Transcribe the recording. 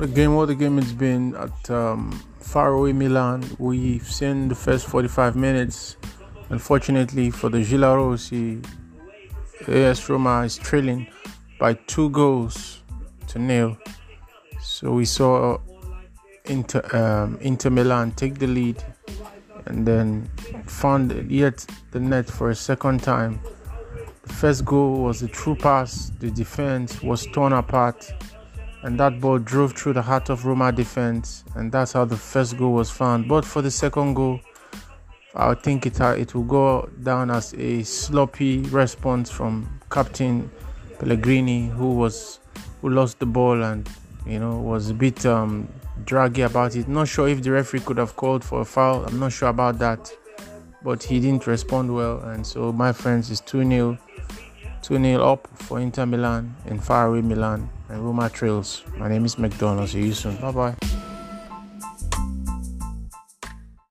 A game! What the game it's been at um, faraway Milan. We've seen the first 45 minutes. Unfortunately for the Giallorossi, AS Roma is trailing by two goals to nil. So we saw Inter, um, Inter Milan take the lead and then found yet the net for a second time. The first goal was a true pass. The defense was torn apart and that ball drove through the heart of Roma defense, and that's how the first goal was found. But for the second goal, I think it uh, it will go down as a sloppy response from Captain Pellegrini, who was who lost the ball and you know was a bit um, draggy about it. Not sure if the referee could have called for a foul. I'm not sure about that, but he didn't respond well, and so my friends is two 0 2 0 up for Inter Milan in faraway Milan and Roma Trails. My name is McDonald. See you soon. Bye bye.